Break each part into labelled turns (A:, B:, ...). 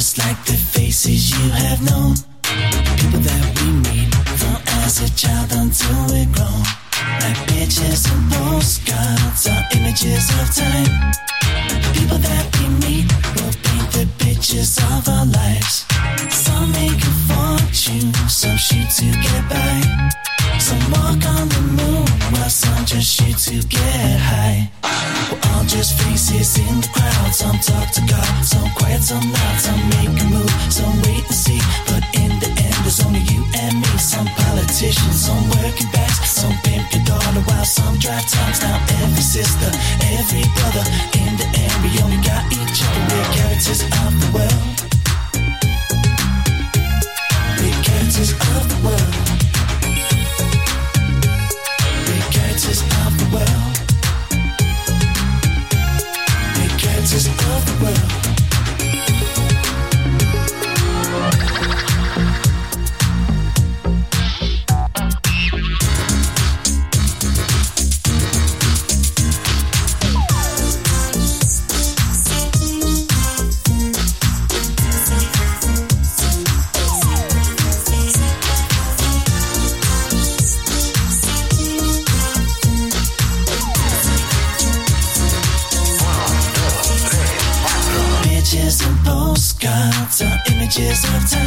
A: Just like the faces you have known. People that we meet from as a child until we're grown. Like pictures and postcards or images of time. People that we meet will paint the pictures of our lives. Some make a fortune, some shoot to get by. Some walk on the moon, while some just shoot to get high. We're all just faces in the crowd. Some talk to God, some quiet, some loud, some make a move, some wait and see. But in the end, there's only you and me. Some politicians, some working bags, some pimp your daughter, while some drive tongues. Now every sister, every brother, in the end, we only got each other. We're characters of the world. We're characters of the world. Of the world. Images of time.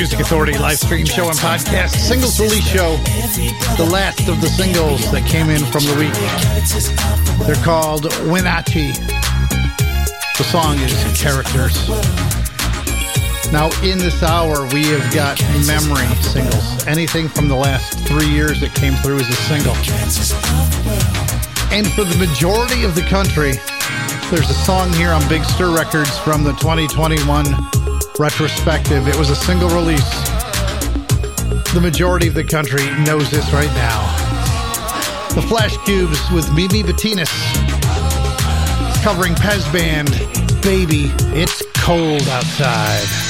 B: Music Authority live stream show and podcast singles release show. The last of the singles that came in from the week. They're called Winachi. The song is Characters. Now, in this hour, we have got memory singles. Anything from the last three years that came through as a single. And for the majority of the country, there's a song here on Big Stir Records from the 2021 retrospective. It was a single release. The majority of the country knows this right now. The Flashcubes with Mimi Betinis covering Pez Band. Baby, it's cold outside.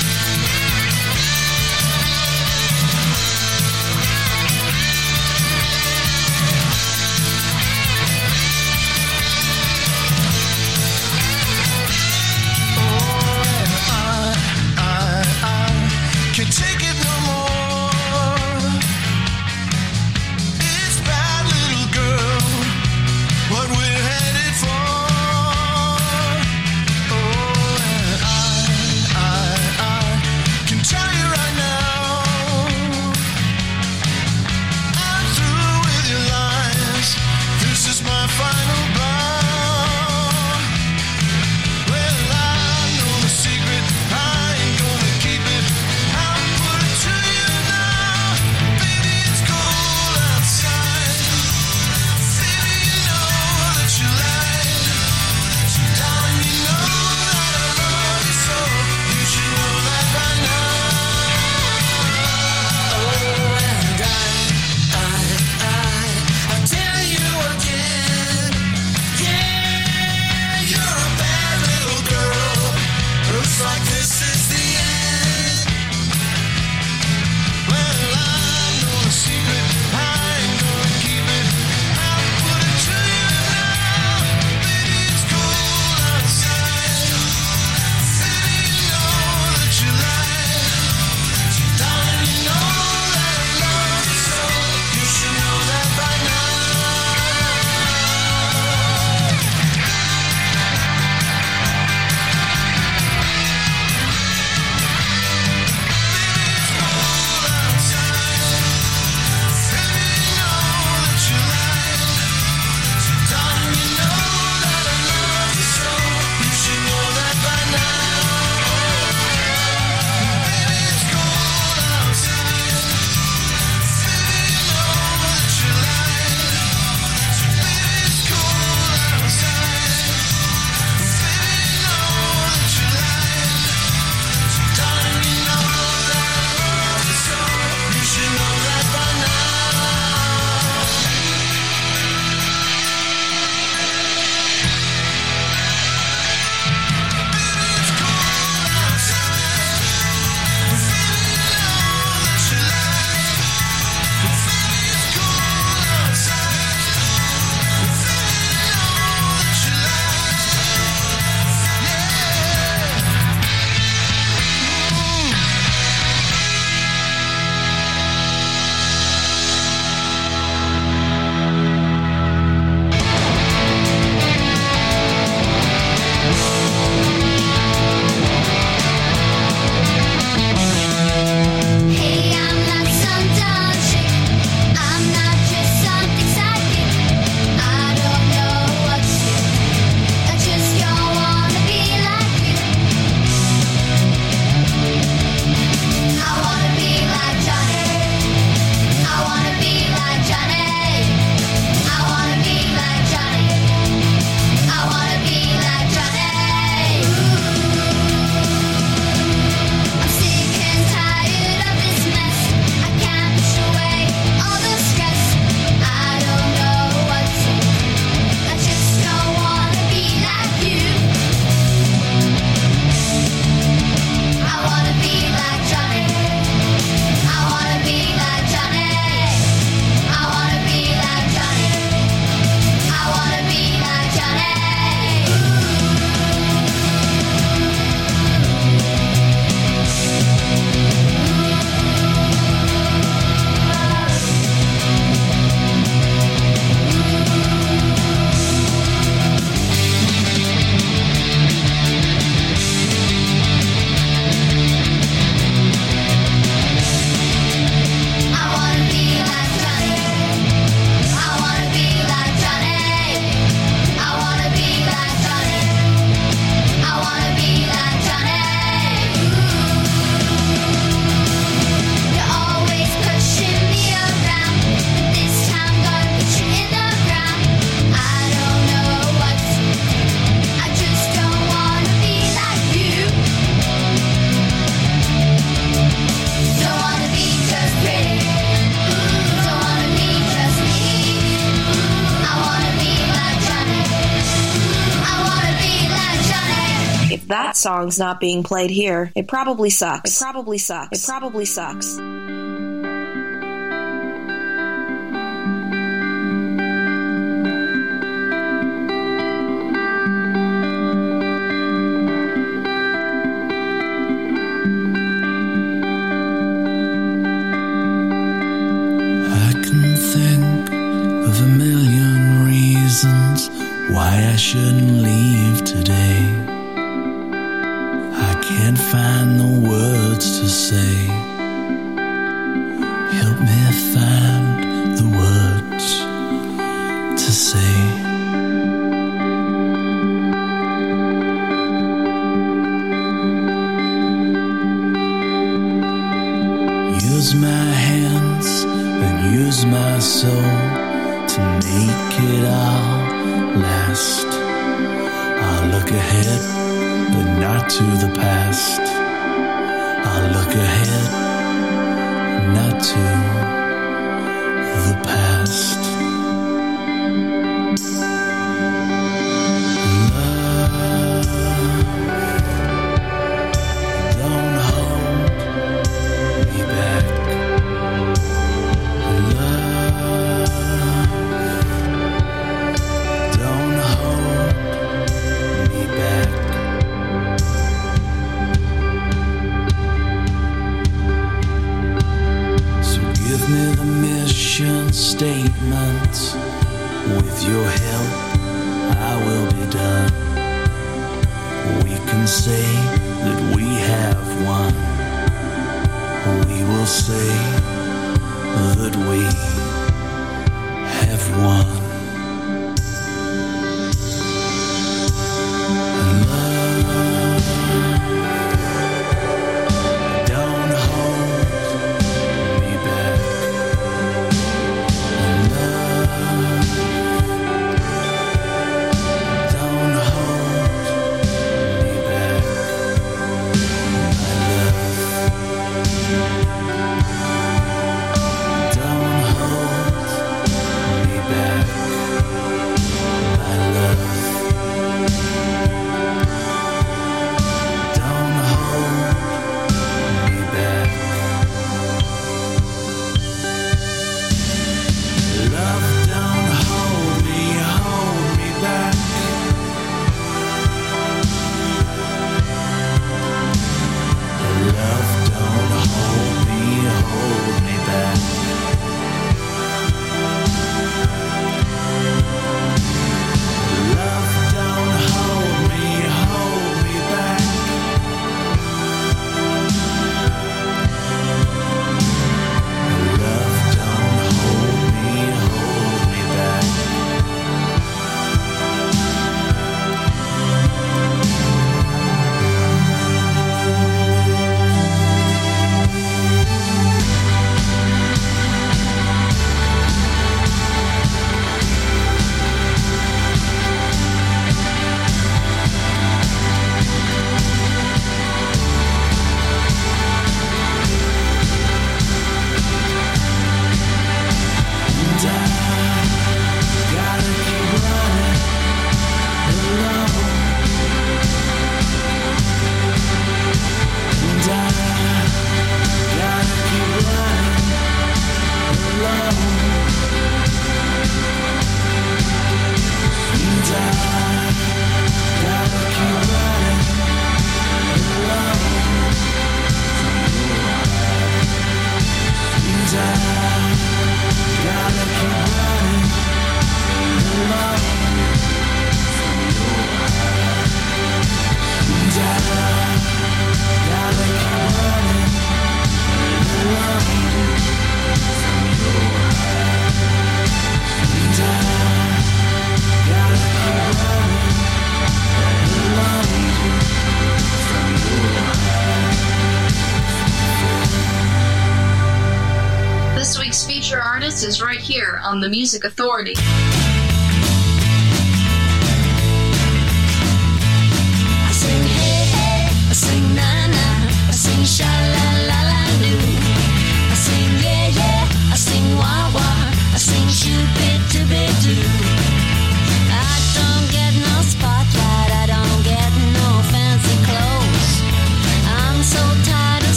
C: song's not being played here. It probably sucks. It probably sucks. It probably sucks.
A: Why I should your head not to the past. say.
D: music authority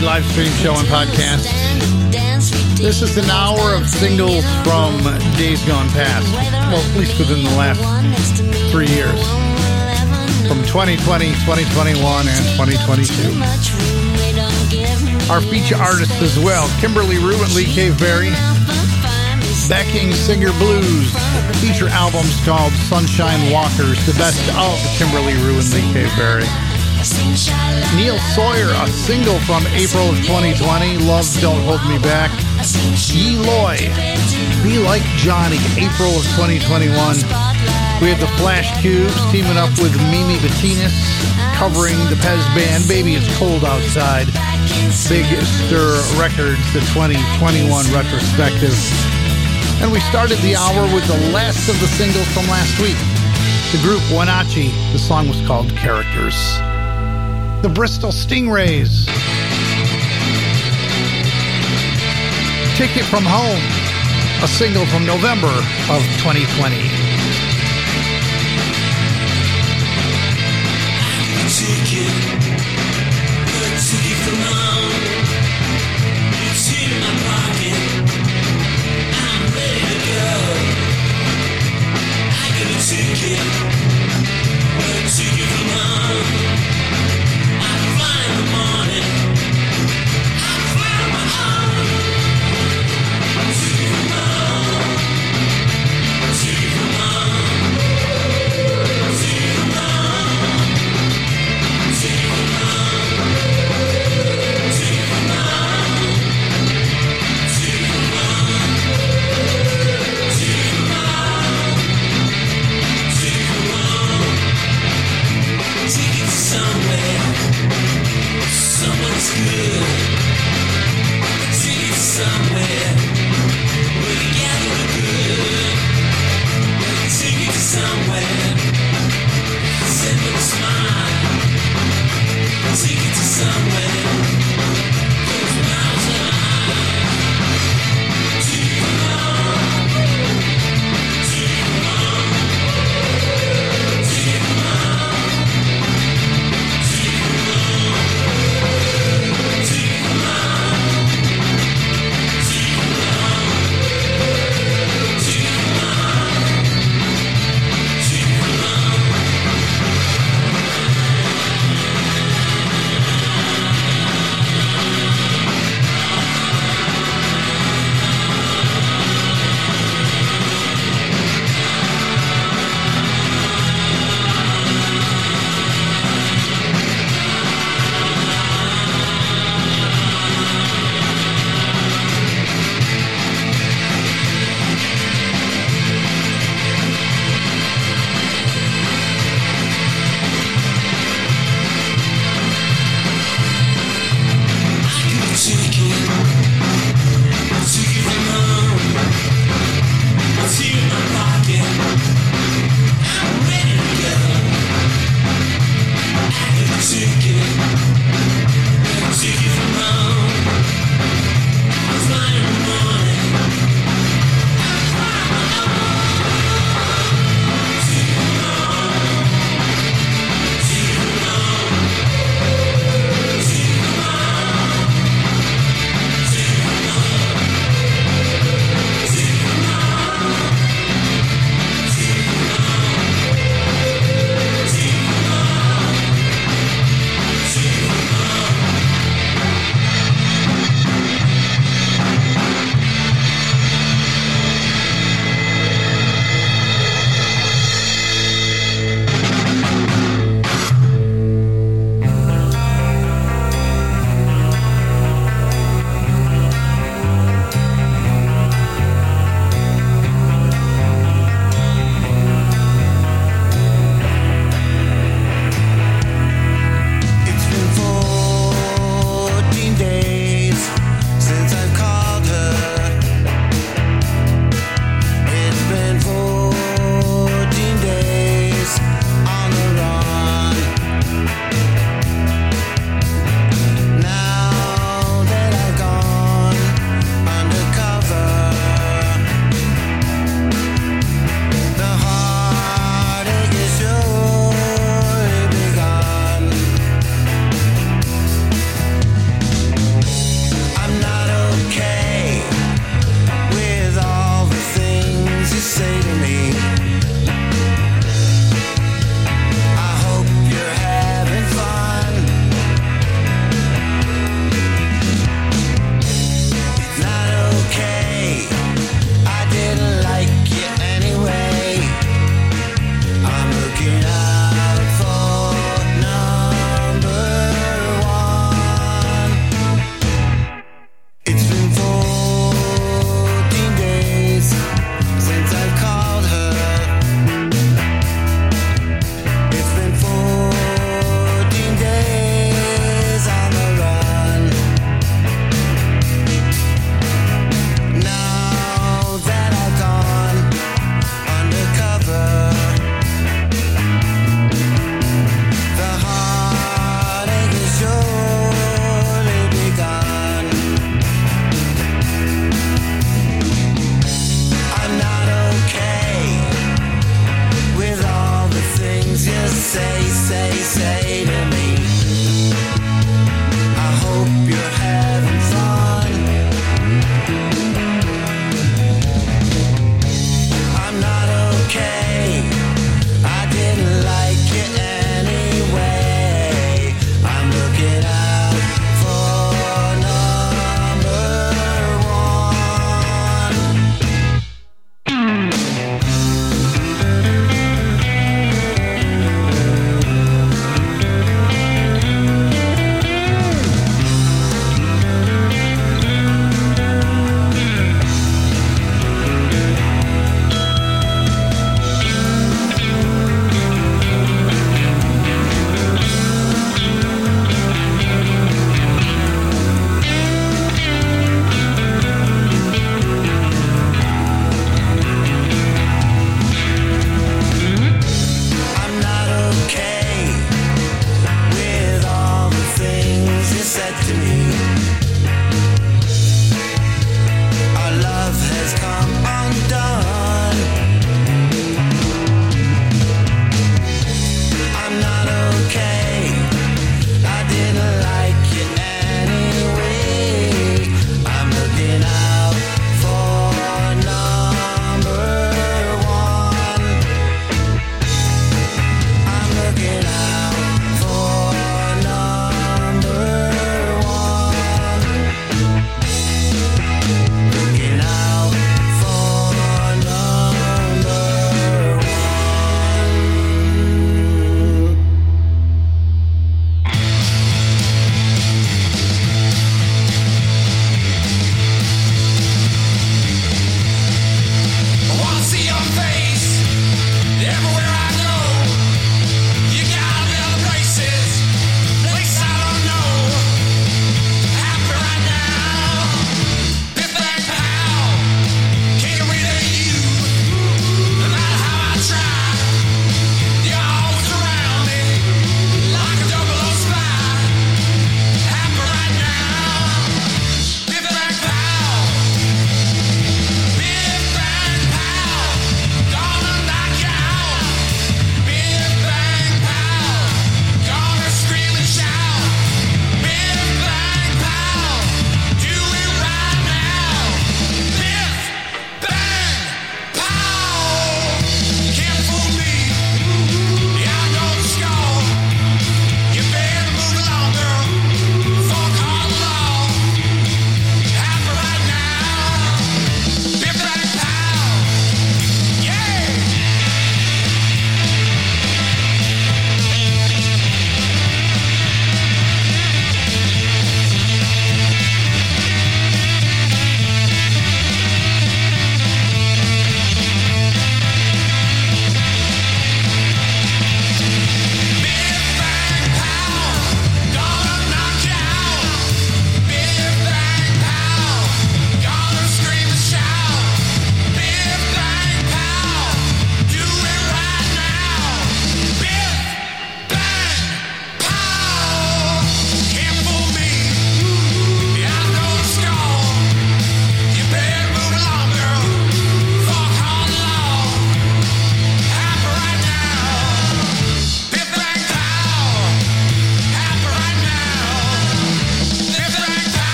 B: Live stream show and podcast. This is an hour of singles from days gone past. Well, at least within the last three years. From 2020, 2021, and 2022. Our feature artists as well Kimberley Rew and Lee Cave Cave-Berry. Backing Singer Blues. Feature albums called Sunshine Walkers, the best of Kimberley Rew and Lee Cave-Berry. Neil Sawyer, a single from April of 2020, Love Don't Hold Me Back. Ye Loy, Be Like Johnny, April of 2021. We have the Flashcubes teaming up with Mimi Betinis, covering the Pez band, Baby It's Cold Outside. Big Stir Records, the 2021 retrospective. And we started the hour with the last of the singles from last week. The group Winachi, the song was called Characters the Bristol Stingrays. Ticket from Home, a single from November of 2020.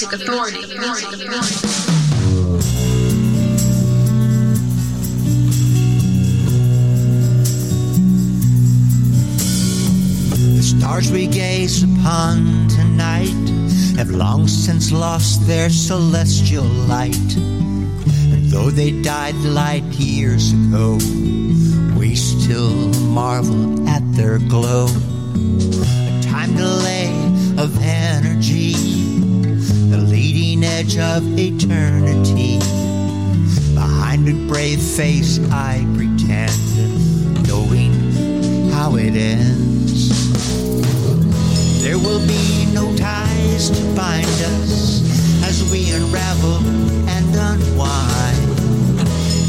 E: Music
D: Authority. Music Authority.
F: The stars we gaze upon tonight have long since lost their celestial light. And though they died light years ago, we still marvel at their glow. A time delay of edge of eternity. Behind a brave face, I pretend, knowing how it ends. There will be no ties to bind us as we unravel and unwind.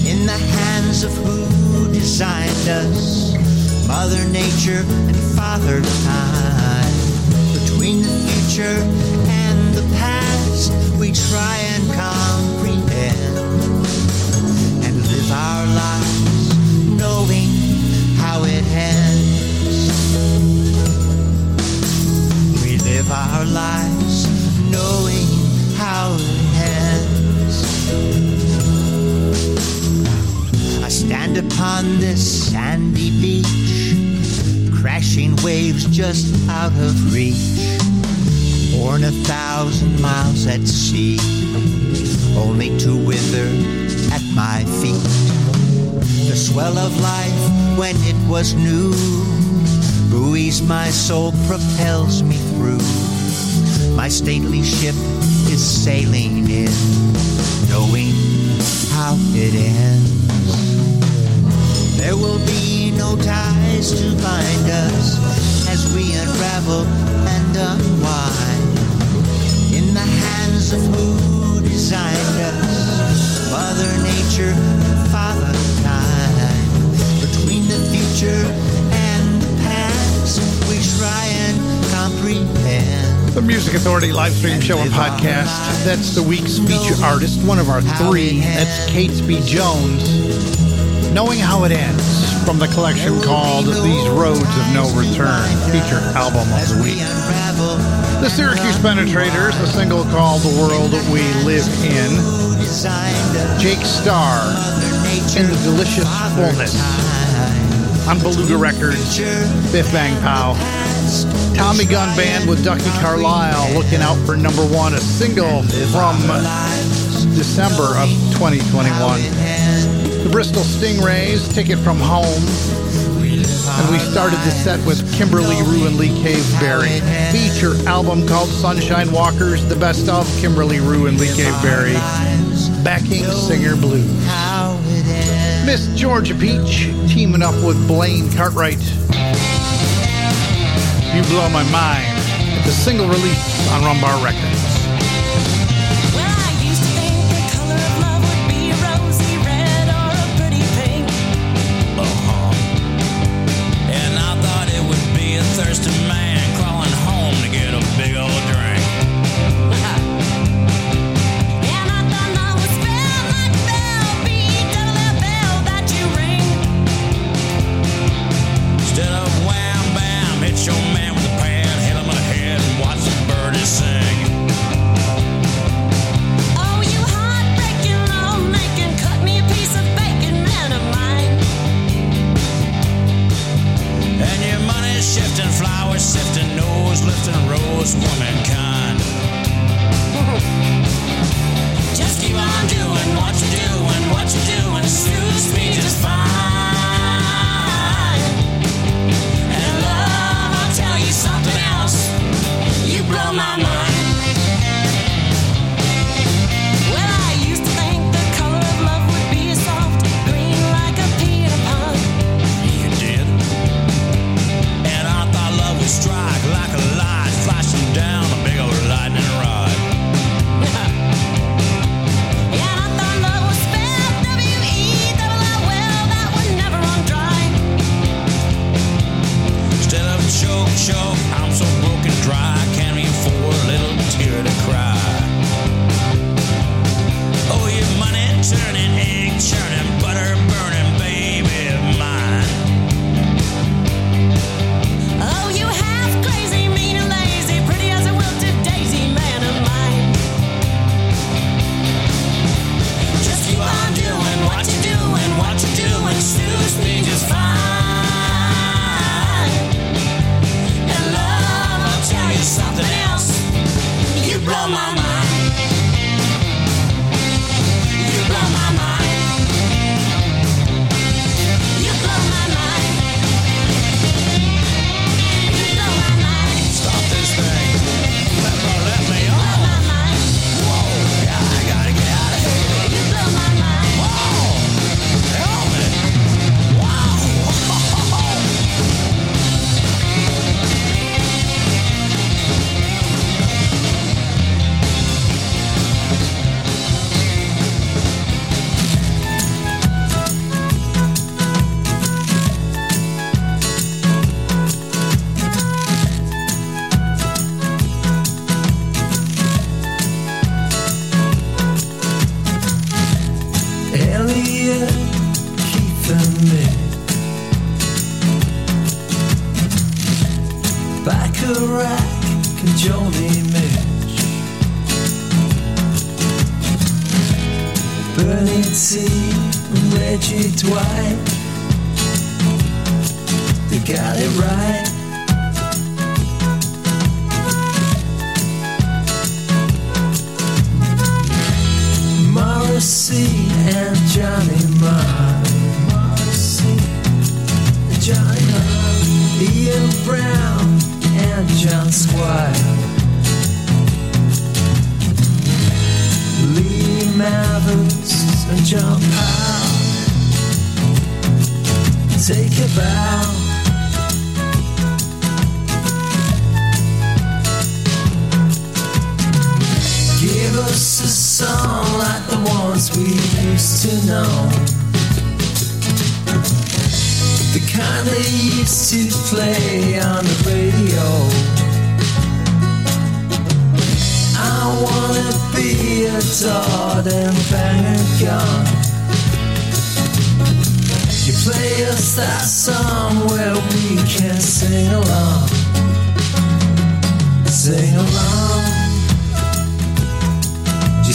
F: In the hands of who designed us, Mother Nature and Father Time. Between the future and the past, we try and comprehend and live our lives knowing how it ends. We live our lives knowing how it ends. I stand upon this sandy beach, crashing waves just out of reach, born a thousand miles at sea, only to wither at my feet. The swell of life when it was new buoys my soul, propels me through. My stately ship is sailing in, knowing how it ends. There will be no ties to bind us as we unravel and unwind. Nature, Father Time. Between the future and the past, we try and comprehend.
B: The Music Authority live stream show and podcast. That's the week's feature artist, one of our three. That's Catesby Jones. Knowing How It Ends from the collection called These Roads of No Return, feature album of the week. The Syracuse Penetrators, a single called The World We Live In. Jake Starr in the delicious fullness. On Beluga Records, Biff Bang Pow. Tommy Gun Band with Ducky Carlisle looking out for number one, a single from December of 2021. The Bristol Stingrays, Ticket from Home.
D: And we started the set with Kimberley Rew and Lee Cave-Berry. Feature album called Sunshine Walkers, the best of Kimberley Rew and Lee Cave-Berry backing singer blues, Miss Georgia Peach teaming up with Blaine Cartwright. You blow my mind. It's a single release on Rumbar Records.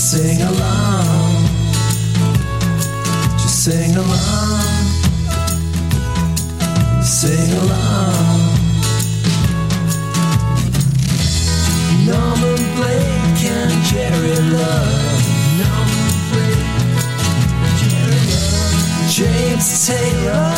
G: sing
A: along. Just sing along. Sing along. Norman Blake and Jerry Love. Norman Blake and Jerry Love. James Taylor.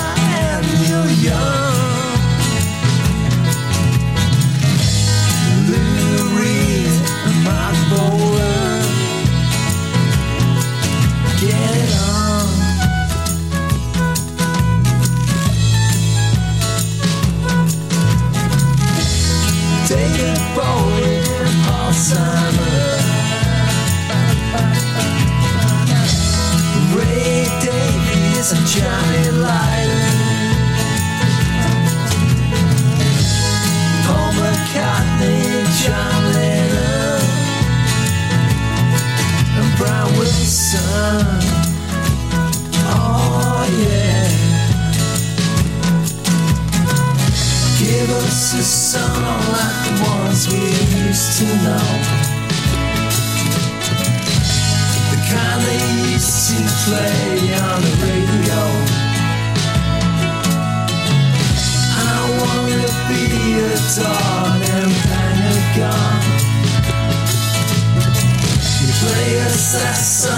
A: to know. The kind they used to play on the radio. I wanna be a dog and hang a gun. You play
H: assassin.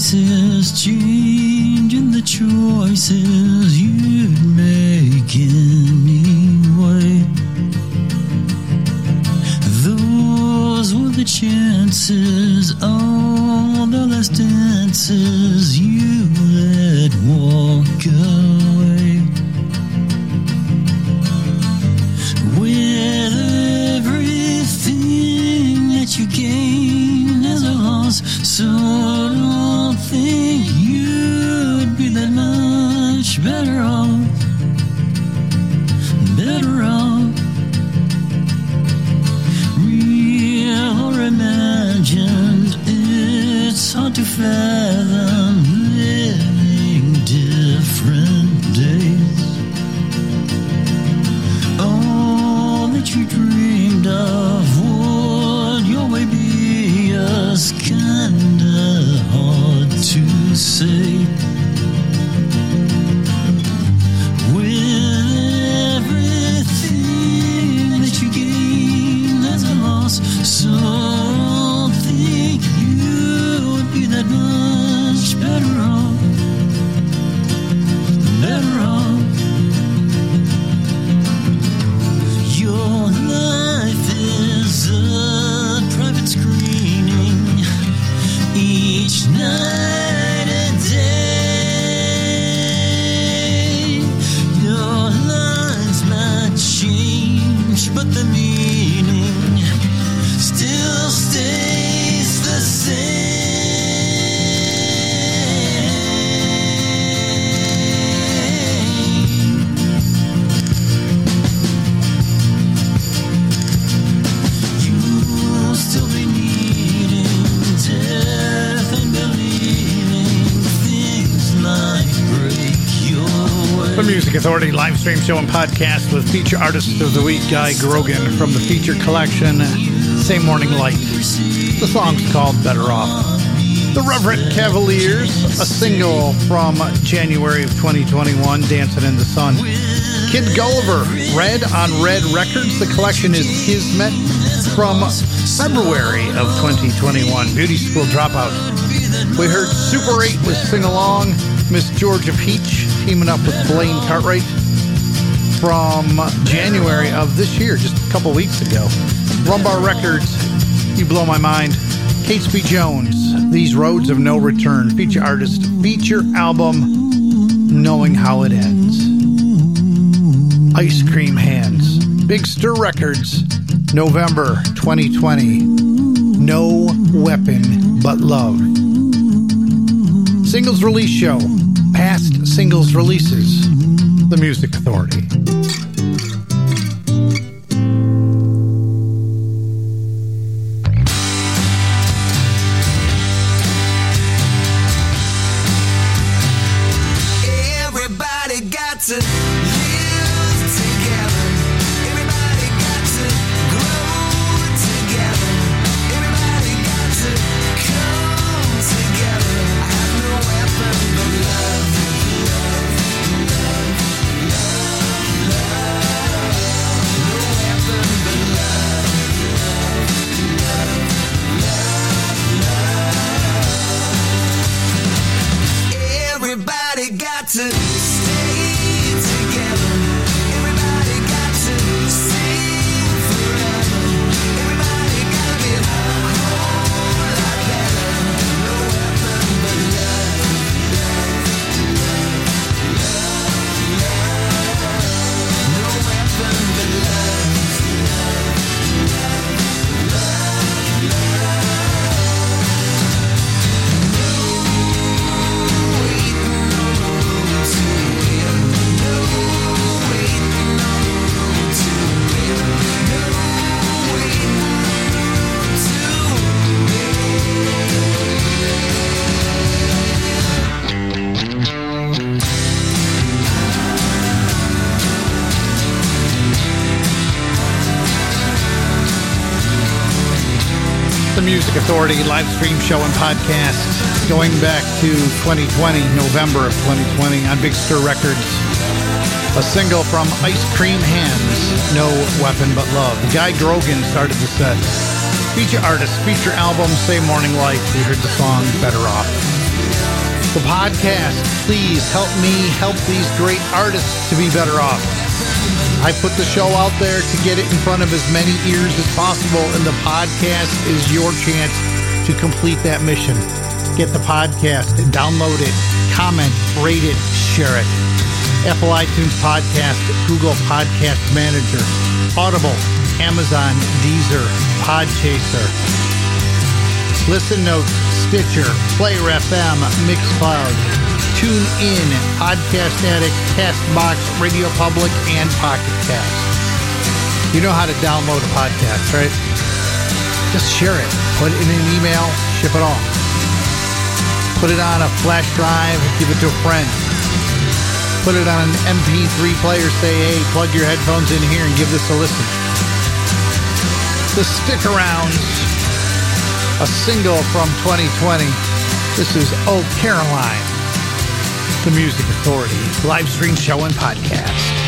A: Voices changing the choices you'd make anyway. Those were the chances,
B: Authority live stream show and podcast with feature artist of the week, Guy Grogan, from the feature collection Same Morning Light. The song's called Better Off. The Reverend Cavaliers, a single from January of 2021, Dancing in the Sun. Kid Gulliver, Red on Red Records. The collection is Kismet from February of 2021, Beauty School Dropout. We heard Super 8 with Sing Along, Miss Georgia Peach teaming up with Blaine Cartwright from January of this year, just a couple weeks ago. Rumbar Records, You Blow My Mind. Catesby Jones, These Roads of No Return, feature artist, feature album, Knowing How It Ends. Ice Cream Hands, Big Stir Records, November 2020. No Weapon But Love. Singles release show, singles releases, The Music Authority. Authority live stream show and podcast going back to 2020, November of 2020 on Big Stir Records. A single from Ice Cream Hands, No Weapon But Love. Guy Grogan started the set. Feature artist, feature album, Same Morning Light. We heard the song Better Off. The podcast, please help me help these great artists to be better off. I put the show out there to get it in front of as many ears as possible, and the podcast is your chance to complete that mission. Get the podcast, download it, comment, rate it, share it. Apple iTunes Podcast, Google Podcast Manager, Audible, Amazon, Deezer, Podchaser, Listen Notes, Stitcher, Player FM, Mixcloud, Tune In, Podcast Addict, Castbox, Radio Public, and Pocket Cast. You know how to download a podcast, right? Just share it. Put it in an email, ship it off. Put it on a flash drive, give it to a friend. Put it on an MP3 player, say, hey, plug your headphones in here and give this a listen. The Stick Arounds, a single from 2020. This is Oh Caroline the Music Authority live stream show and podcast.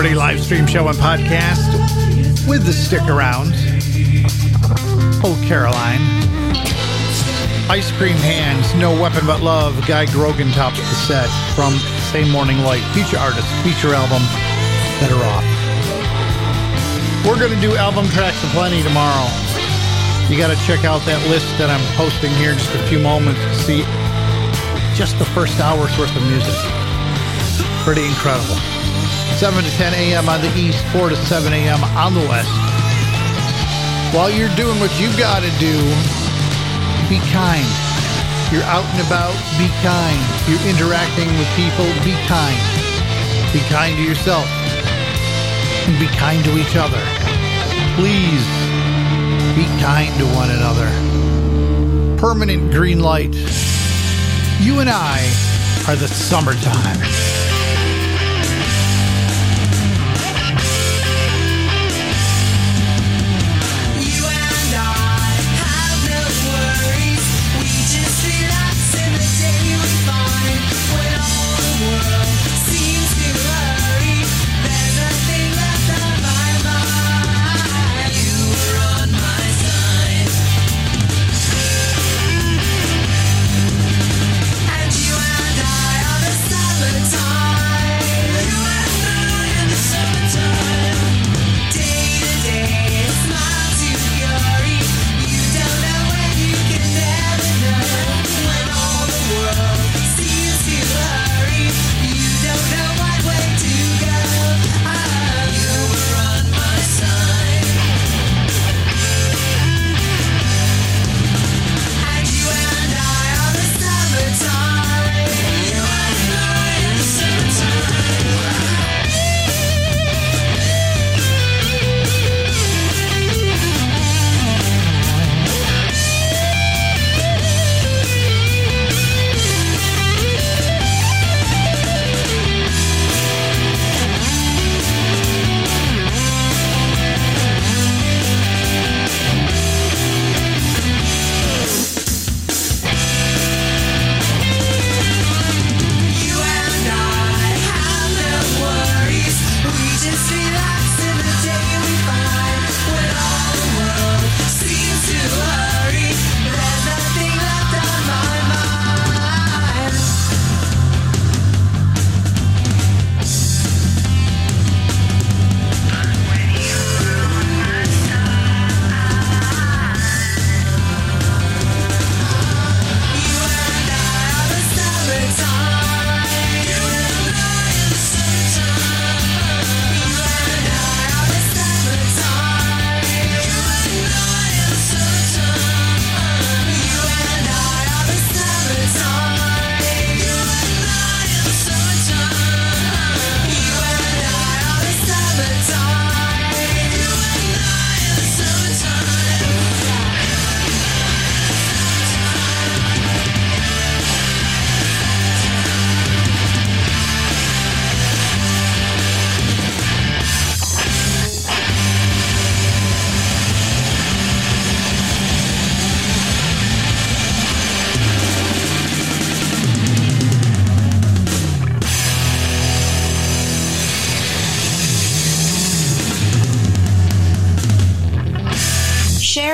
B: Authority live stream show and podcast with the stick around. Oh, Caroline. Ice Cream Hands, No Weapon But Love. Guy Grogan tops the set from Same Morning Light. Feature artist, feature album, Better Off. We're going to do album tracks aplenty tomorrow. You got to check out that list that I'm posting here in just a few moments to see just the first hour's worth of music. Pretty incredible. 7 to 10 a.m. on the east, 4 to 7 a.m. on the west. While you're doing what you've got to do, be kind. You're out and about, be kind. You're interacting with people, be kind. Be kind to yourself. And be kind to each other. Please be kind to one another. Permanent green light. You and I are the summertime.